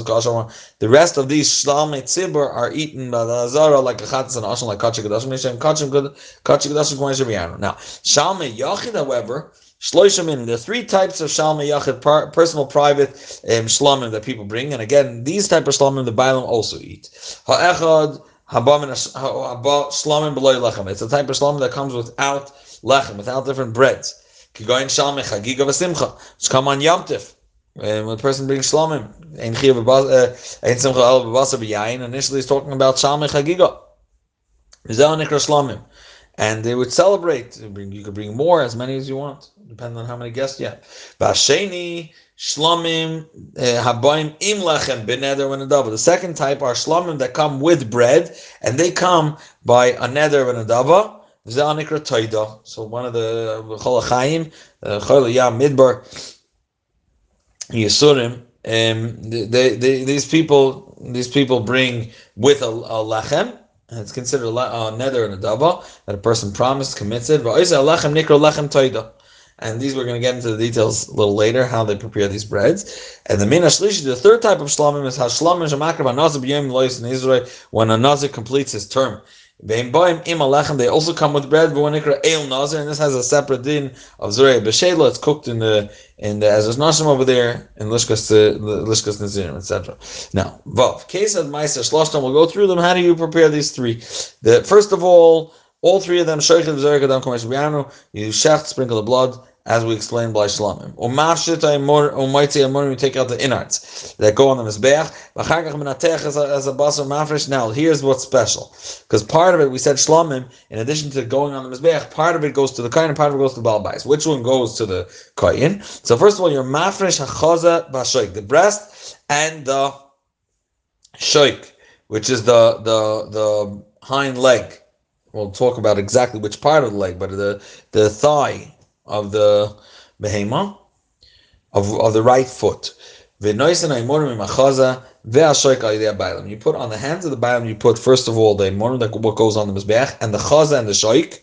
uh, Ukashama. The rest of these Shalmi Tzibur are eaten by the Azara like Kachatz and Asham, like Kachik Kadashim, Mishem, Kachik Kadashim, Kamash Biano. Now, Shalmi Yachid, however, Shloishamin, the three types of Shalma Yachid, personal, private um, shlamim that people bring. And again, these type of shlamim the Bailam also eat. Ha'echad, shlamim below lechem. It's a type of shlamim that comes without lechem, without different breads. Kigoyin shalmi chagiga v'simcha. It's come on yomtiv. And when a person brings shlamim, ein chiyav ein simcha b'yayin, initially he's talking about shalmi chagiga. Zeh nikra shlamim and they would celebrate. You could bring more, as many as you want, depending on how many guests you have. Basheni shlamim eh, habayim im lechem beneder and adava. The second type are shlamim that come with bread, and they come by a neder and adava. So one of the cholachayim, cholayam midbar, they, these people, these people bring with a, a lechem, it's considered a uh, nether and a dava that a person promised, commits it. And these we're going to get into the details a little later how they prepare these breads. And the mina shlishi, the third type of shlamim is hashlamim shemakrav anazir b'yom lois in Israel when a nazir completes his term. They also come with bread, but when el nazir, and this has a separate din of zurei b'shela. It's cooked in the in the as nashim over there in lishkas uh, lishkas nazirim, etc. Now, vav case of meiser shloshtam. We'll go through them. How do you prepare these three? The first of all, all three of them sheikhid v'zerek adam komesh You shecht, sprinkle the blood as we explained by Shlamim. You take out the innards that go on the Mizbeach. As a basar mafresh. Now, here's what's special. Because part of it, we said Shlamim, in addition to going on the Mizbeach, part of it goes to the Kain and part of it goes to the Balbais. Which one goes to the Kain? So, first of all, your mafresh hachaza bashoik, the breast and the shoik, which is the, the, the hind leg. We'll talk about exactly which part of the leg, but the, the thigh of the behema, of, of the right foot. You put on the hands of the bailam, you put first of all the morim, like what goes on the mizbeach, and the chaza and the shoik,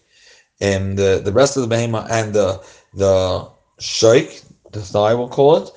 and the, the rest of the behema and the the shoik, the thigh we'll call it.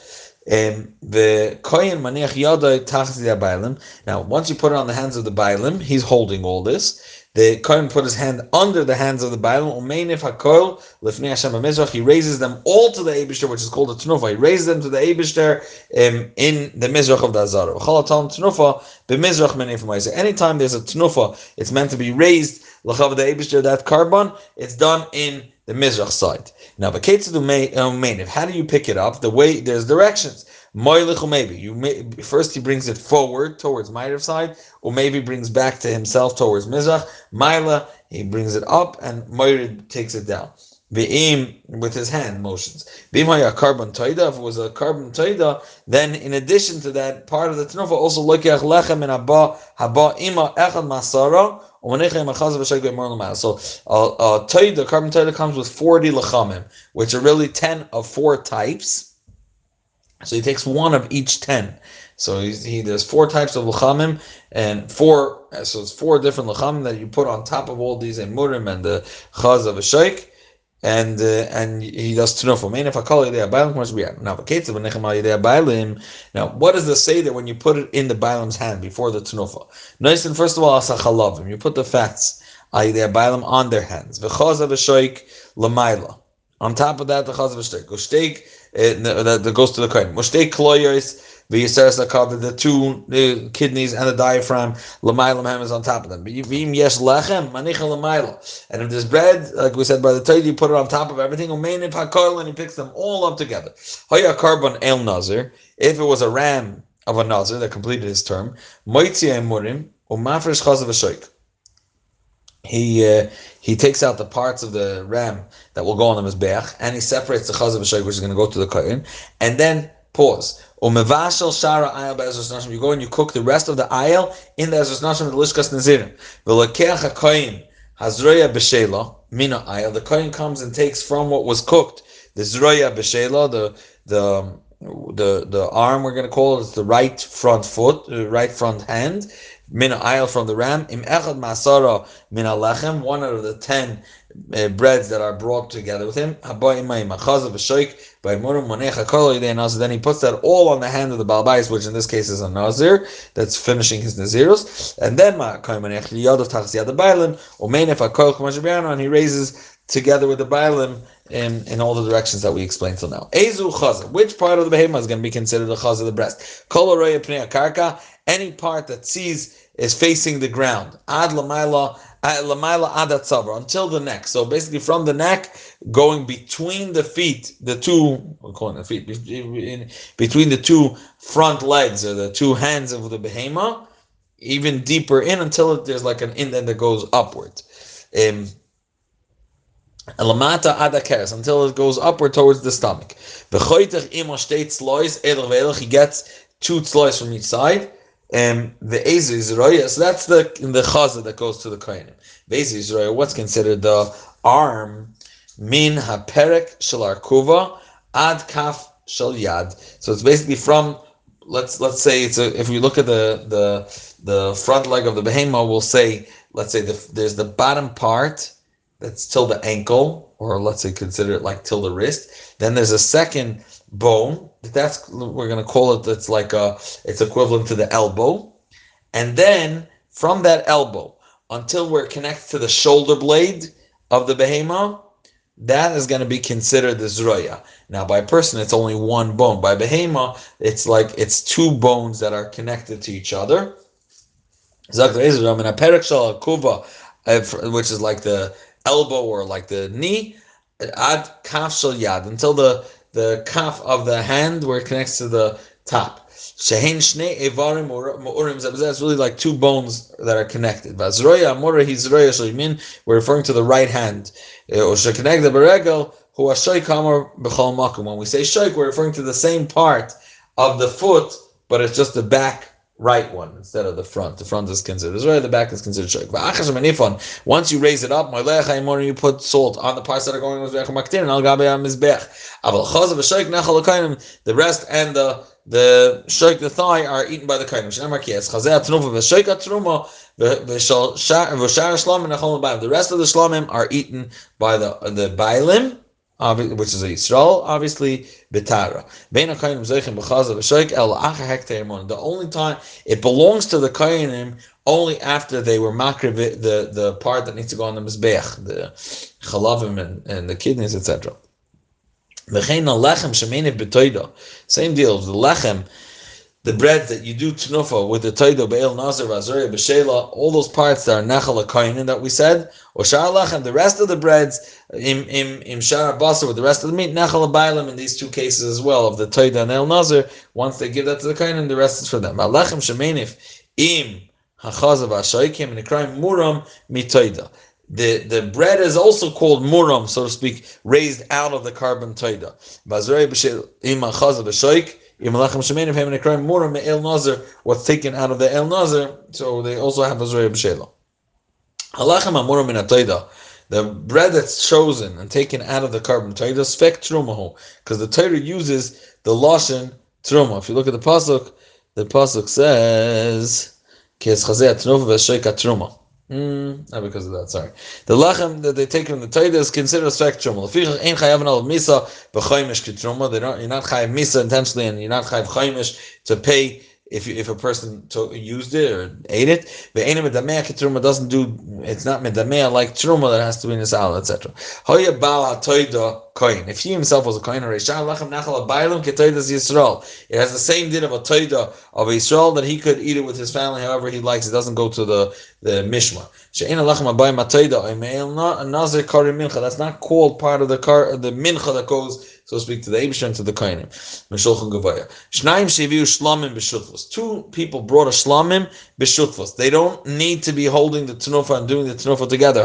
Um, the kohen maniach yada Now, once you put it on the hands of the bailim, he's holding all this the Kohen put his hand under the hands of the Bailam, Umeinif HaKol, Lifnei Hashem HaMizrach, he raises them all to the Abishter, which is called a Tnufa. He raises them to the Abishter um, in the Mizrach of the Azara. Chalatam Tnufa, B'Mizrach Menei Anytime there's a Tnufa, it's meant to be raised, Lachav the Abishter, that carbon, it's done in the Mizrach side. Now, Umeinif, how do you pick it up? The way, there's directions. Maybe you may first he brings it forward towards Ma'ariv side, or maybe brings back to himself towards Mizrach. Maila he brings it up, and Ma'ariv takes it down. Be'im with his hand motions. B'imaya carbon toida. If it was a carbon toida, then in addition to that, part of the tnufa also lokiach lechem and haba haba ima echad masara. So uh, uh, toida, carbon toida comes with forty lechamim, which are really ten of four types. So he takes one of each ten. So he there's four types of lachamim and four so it's four different lachamim that you put on top of all these emurim and the chaz of a sheikh. And uh, and he does be now what does this say that when you put it in the bailim's hand before the tnufa? Nice and first of all asa chalavim. You put the fats bailim on their hands. V'chaz of a sheikh lamaila. On top of that, the chaz of a steak. Steak that, goes to the kohen. Mushtei kloyos v'yiseres akad the two the kidneys and the diaphragm l'maylam ham is on top of them. V'im yes lechem manicha l'mayla. And if there's bread, like we said by the Torah, you put it on top of everything. Umein in pakol and he picks them all up together. Hoya carbon el nazir. If it was a ram of a nazir that completed his term, moitzi emurim umafresh chaz of a sheikh he uh, he takes out the parts of the ram that will go on the mizbeach, and he separates the chazav b'shoik, which is going to go to the kohen, and then pause. Shara ayel. You go and you cook the rest of the ayel in the ezos nashim the lishkas nazirim. V'lekeach hakoyin Hazroya b'shela mina ayil. The kohen comes and takes from what was cooked the zroya b'shela, the the the the arm we're going to call it the right front foot, the right front hand. Min ayil from the ram. Im echad masara min lechem. One out of the ten uh, breads that are brought together with him. Then he puts that all on the hand of the balbais, which in this case is a nazir that's finishing his nazirus. And then and he raises together with the bailim in, in all the directions that we explained till now. Ezu chaza. Which part of the behemoth is going to be considered the chaza of the breast? Kol karka. Any part that sees is facing the ground. Ad lamaila sabra until the neck. So basically, from the neck, going between the feet, the two we're calling the feet between the two front legs or the two hands of the behemoth, even deeper in until there's like an indent that goes upward. Um, Lamata adakeres until it goes upward towards the stomach. He gets two tzlois from each side. And the Ezi Israel, so that's the the chaza that goes to the kohenim. The Ezi Israel, what's considered the arm, min haperek shel arkuva ad kaf shel yad. So it's basically from let's let's say it's a, if we look at the the the front leg of the behemoth, we'll say let's say the, there's the bottom part that's till the ankle, or let's say consider it like till the wrist. Then there's a second bone. That's we're gonna call it. That's like a. It's equivalent to the elbow, and then from that elbow until we're connected to the shoulder blade of the behemoth, that is going to be considered the zroya. Now, by person, it's only one bone. By behemoth, it's like it's two bones that are connected to each other. Which is like the elbow or like the knee, ad kaf shel yad, until the, the calf of the hand where it connects to the top. Shehin shnei evarim mu'urim That's really like two bones that are connected. Vazroya amora hizroya shlimin. We're referring to the right hand. Uh, or shekeneg the beregel who are shoyk amor b'chol makum. When we say shoyk, we're referring to the same part of the foot, but it's just the back right one instead of the front. The front is considered Israel, the back is considered Shaykh. Once you raise it up, you put salt on the parts that are going with Mizbech. The rest and the the shaykh, the thigh, are eaten by the kainim. The rest of the shlamim are eaten by the the bailim which is a Yisrael, obviously Betara. The only time it belongs to the Kainim only after they were makriv the the part that needs to go on the mizbeach, the chalavim and, and the kidneys, etc. Same deal. The lechem the bread that you do tnufa with the toido be'el nazar vazoria b'shela, all those parts that are nechal kainin that we said, or and the rest of the breads im im im shar basar with the rest of the meat nechal bailam in these two cases as well of the toido and el nazar. Once they give that to the kainin, the rest is for them. Alechem shemenif im hachazav ashaykim and ikrayim muram mitoida. The, the bread is also called muram, so to speak, raised out of the carbon toida. Bazrei b'shel im hachazav What's taken out of the El Nazar, so they also have B'Shelo. Halachem Amurim min the bread that's chosen and taken out of the carbon because the Torah uses the lashon truma. If you look at the pasuk, the pasuk says, "Kes chazei atnuv v'sheika truma." Mm, not because of that. Sorry. The lachem that they take from the Torah is considered a. Lefichach ein chayav al misa b'chaymish kitruma. They don't. You're not chayav misa intentionally, and you're not chayav chaymish to pay if if a person to, used it or ate it, the enim medamea truma doesn't do. It's not medamea like truma that has to be in the salad, etc. Hoya bal hatoida koin. If he himself was a koin or lachem nachal abaylim ketoidas yisrael, it has the same din of a toida of yisrael that he could eat it with his family however he likes. It doesn't go to the the mishma. She'ena lachem abayim atoida. A nazir kari mincha. That's not called part of the car the mincha that goes so speak, to the Abishah and to the Kainim. Meshulchan Gavaya. Shnaim Sheviu Shlamim. Two people brought a Shlamim B'Shutvos. They don't need to be holding the Tenufa and doing the Tenufa together.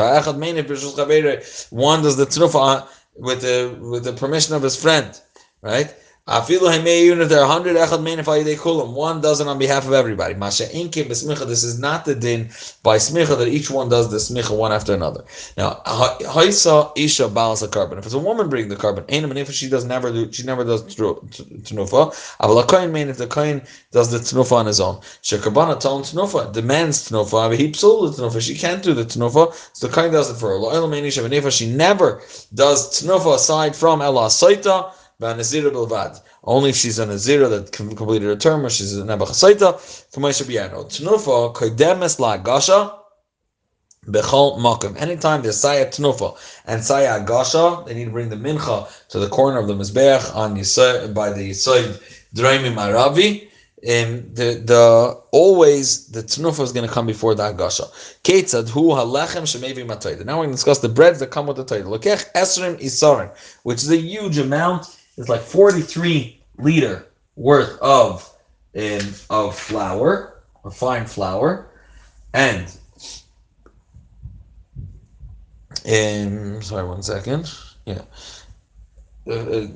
One does the Tenufa with the with the permission of his friend, right? Even if there are hundred echad meinifai kulam, one does it on behalf of everybody. Masha inkim besmicha. This is not the din by smicha that each one does the smicha one after another. Now, haisa isha balas a carbon. If it's a woman bringing the carbon, ain't if she does never do, she never does tnufa. Aval a kohen mean if the kohen does the tnufa on his own. Shekabana ton tnufa demands tnufa. He psul the tnufa. She can't do the tnufa, so the kohen does it for her. Lo'el meini She never does tnufa aside from ela saita. Only if she's a Nazira that completed her term, or she's a Nebuchadnezzar, Kamaisha Biyano. Tnufa, Kodemes La Gasha, Bechol Makim. Anytime there's Saya Tnufa and Saya Gasha, they need to bring the Mincha to the corner of the Mizbeach on Yisai, by the Yisai Draimi Maravi. Um, the the always the tnufa is going to come before the gasha. Ketzad hu halechem shemevi matayda. Now we're going to discuss the breads that come with the tayda. Lokech esrim isarim, which is a huge amount is like 43 liter worth of um, of flour, of fine flour, and um, sorry, one second. Yeah. Uh, uh,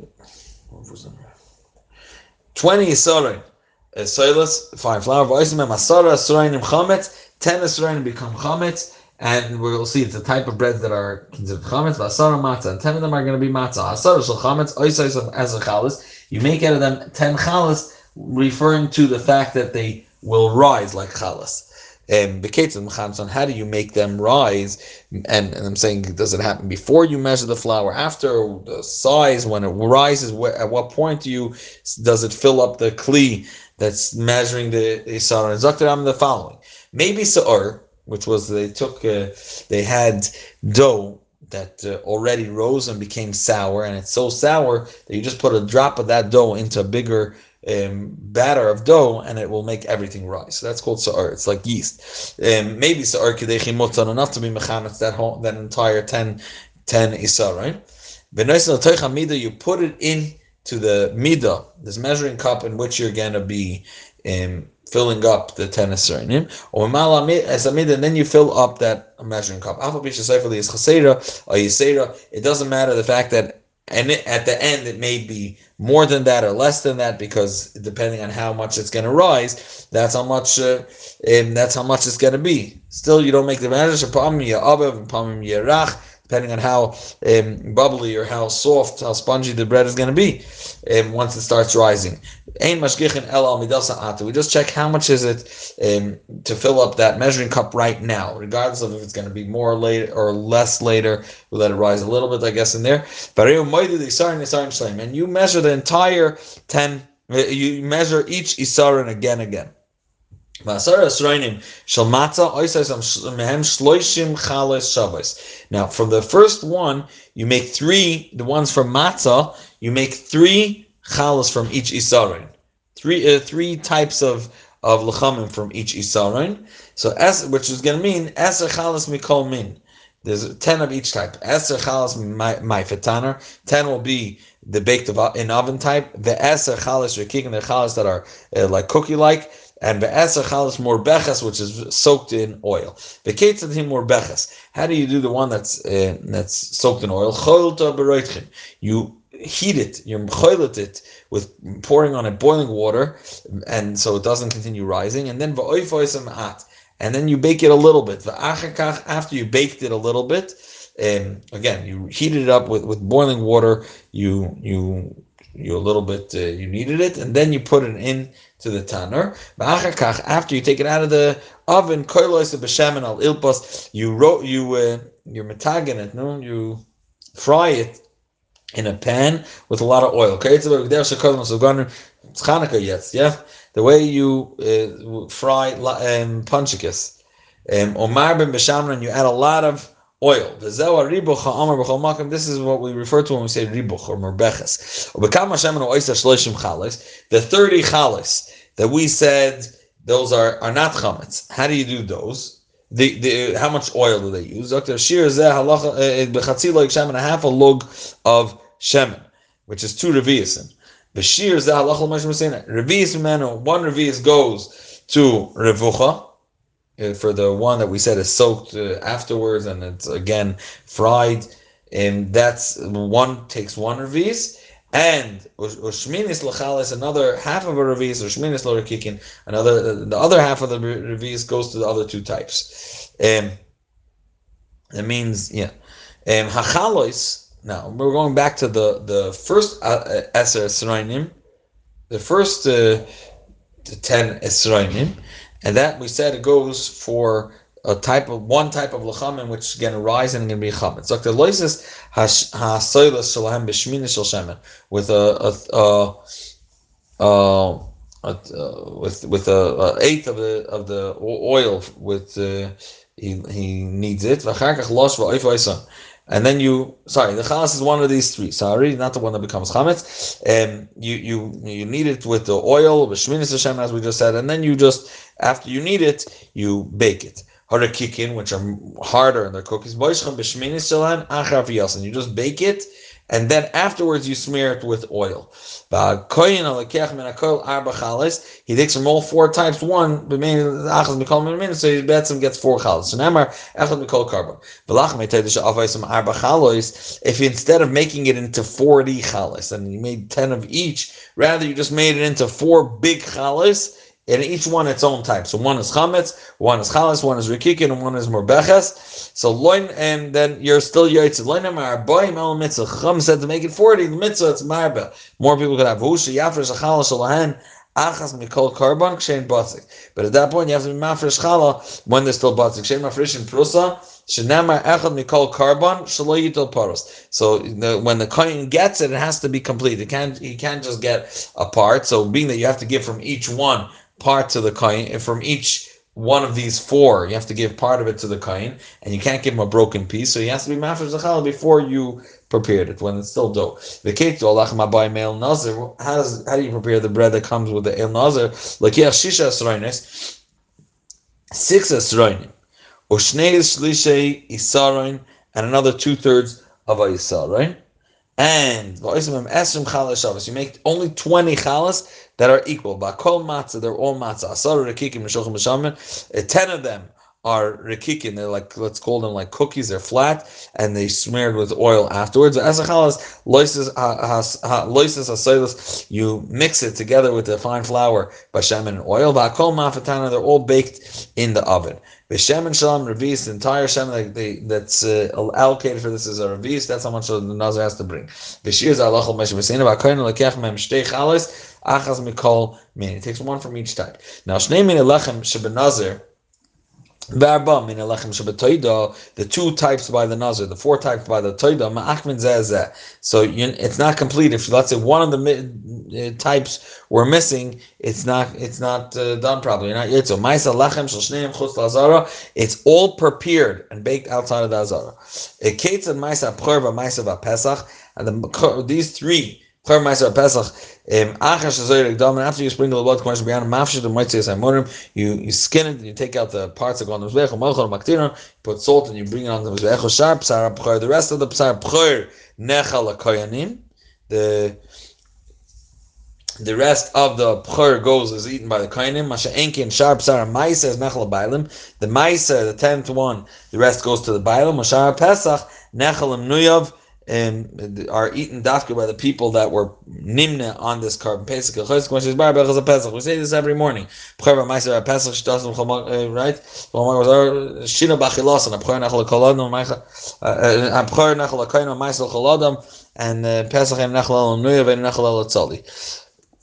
20 isarin, uh, soilus, fine flour, v'oisim masara, asrayinim chametz, 10 asrayinim become chametz, and we'll see it's the type of breads that are considered chametz, v'asara matzah, and ten of them are going to be matzah. Asara shel chametz, oisais as a chalas. You make out of them ten chalas, referring to the fact that they will rise like chalas. Um, how do you make them rise? And, and, I'm saying, does it happen before you measure the flour, after the size, when it rises? at what point do you does it fill up the kli that's measuring the isar? And the following: maybe sa'ur, which was they took uh, they had dough that uh, already rose and became sour, and it's so sour that you just put a drop of that dough into a bigger um, batter of dough, and it will make everything rise. So that's called sa'ar. It's like yeast. Um, maybe sa'ar kadechi mutzan enough to be mechametz that whole that entire 10, 10 isar, right? You put it in to the midah, this measuring cup in which you're gonna be um, filling up the tennis surname, or and then you fill up that measuring cup. It doesn't matter the fact that and at the end it may be more than that or less than that because depending on how much it's going to rise, that's how much uh, that's how much it's going to be. Still, you don't make the measure. Depending on how um, bubbly or how soft, how spongy the bread is going to be um, once it starts rising. We just check how much is it um, to fill up that measuring cup right now, regardless of if it's going to be more later or less later. We let it rise a little bit, I guess, in there. And you measure the entire 10, uh, you measure each isarin again, again. Now, from the first one, you make three, the ones from matzah, you make three chalas from each isarin. Three, uh, three types of, of lechamim from each isarin. So, es, which is going to mean, eser chalas mikol min. There's 10 of each type. Eser chalas my fetaner. 10 will be the baked in oven type. The eser chalas, you're kicking the chalas that are uh, like cookie like and be'eser chalas morbeches, which is soaked in oil. Be'ketzadim morbeches. How do you do the one that's uh, that's soaked in oil? Cholta beroitchim. You heat it, you choilet it with pouring on it boiling water, and so it doesn't continue rising. And then va'oifoisem at, and then you bake it a little bit. Va'achakach, after you baked it a little bit, um, again you heated it up with, with boiling water. You you you a little bit uh, you kneaded it, and then you put it in to the tanner. After you take it out of the oven, al you wrote you uh, you're metagan it, no, you fry it in a pan with a lot of oil. It's Chanukah yet, yeah. The way you uh, fry um, punchikas, um, omar ben beshamran, you add a lot of oil. This is what we refer to when we say ribuch or merbeches. The 30 chalas that we said those are, are not chametz. How do you do those? The, the, how much oil do they use? Dr. Shir zeh eh, shemen, a half a log of shemen, which is two reviusin. Bashir zeh halacha l'mashim Revius menu, one revius goes to revucha, for the one that we said is soaked uh, afterwards and it's again fried. And that's one takes one revis, and Ushminis Lachalis, another half of a Revis, Ushminis Lorakikin, another the other half of the Revis goes to the other two types. Um, it means, yeah. Um, Hachalois, now we're going back to the, the first uh, Eser Esrainim, the first uh, 10 Esrainim, and that we said it goes for a type of one type of lachamim which going to rise and going to be chametz. So the loises hasoilas shalahem b'shmina shel shemen with a, a, a, a, with with a, eighth of the of the oil with uh, he he kneads it. And then you, sorry, the chalas is one of these three. Sorry, not the one that becomes chametz. Um, you you you knead it with the oil, with shminis Hashem, as we just said, and then you just after you knead it, you bake it harakikin, which are harder in their cookies. And you just bake it, and then afterwards you smear it with oil. He takes from all four types one, so he bets him gets four chalas. So. If instead of making it into forty chalas and you made ten of each, rather you just made it into four big chalas and each one its own type. So one is chametz, one is chalas, one is rikikin, and one is morbeches. So loin, and then you're still yoytz. Loin amar boim el mitzvah. Chum said to make it forty. The mitzvah it's marbe. More people could have vusha yafresh chalas shalahen. Achas mikol carbon kshein batzik. But at that point, you have to be mafresh chala when there's still batzik. Kshein mafresh in prusa. Shenamar echad mikol carbon shaloyitel paros. So the, when the coin gets it, it has to be complete. It can't. He can't just get a part. So being that you have to give from each one parts of the coin from each one of these four. You have to give part of it to the coin, and you can't give him a broken piece. So he has to be mafresh zachal before you prepared it when it's still dough. The cake by male nazir. How does how do you prepare the bread that comes with the el nazir? Like shisha esroines, six esroinim, ushnei shlishay isaroin, and another two thirds of a isaroin. And you make only 20 chalas that are equal. Bakol matzah, they're all matzah. Asar rekikim neshochem b'shamin. Ten of them are rekikim. They're like let's call them like cookies. They're flat and they smeared with oil afterwards. As a chalas loises loises you mix it together with the fine flour, b'shamin and oil. Bakol mafatana, they're all baked in the oven. B'shem shalom revis, the entire shem that that's uh, allocated for this is a revis. That's how much the nazar has to bring. B'shir is alachol meshem b'seinu b'akoyin lekech mem shtei chalas achas mikol min. It takes one from each type. Now shnei min elechem shebenazir the two types by the Nazir, the four types by the Toida, so it's not complete. If let's say one of the uh, types were missing, it's not it's not uh, done properly. You're Not yet. So Maisa Lachem Chutz Lazara, it's all prepared and baked outside of the Azara. Maisa Pchorva Maisa Pesach, and the, these three Pesach. Um, after you sprinkle the blood, and Saimonim, you you skin it and you take out the parts that go on the put salt and you bring it on the. The rest of the Psar Pchor, Nechal Koyanim. The the rest of the pchor goes is eaten by the kainim. Masha enkin shar psar ma'isa is nechal bailim. The ma'isa, the tenth one, the rest goes to the bailim. Mashar pesach nechal nuyav and are eaten dafka by the people that were nimna on this carbon pesach. We say this every morning. Eh, right? Oh, and eh, eh, Pesach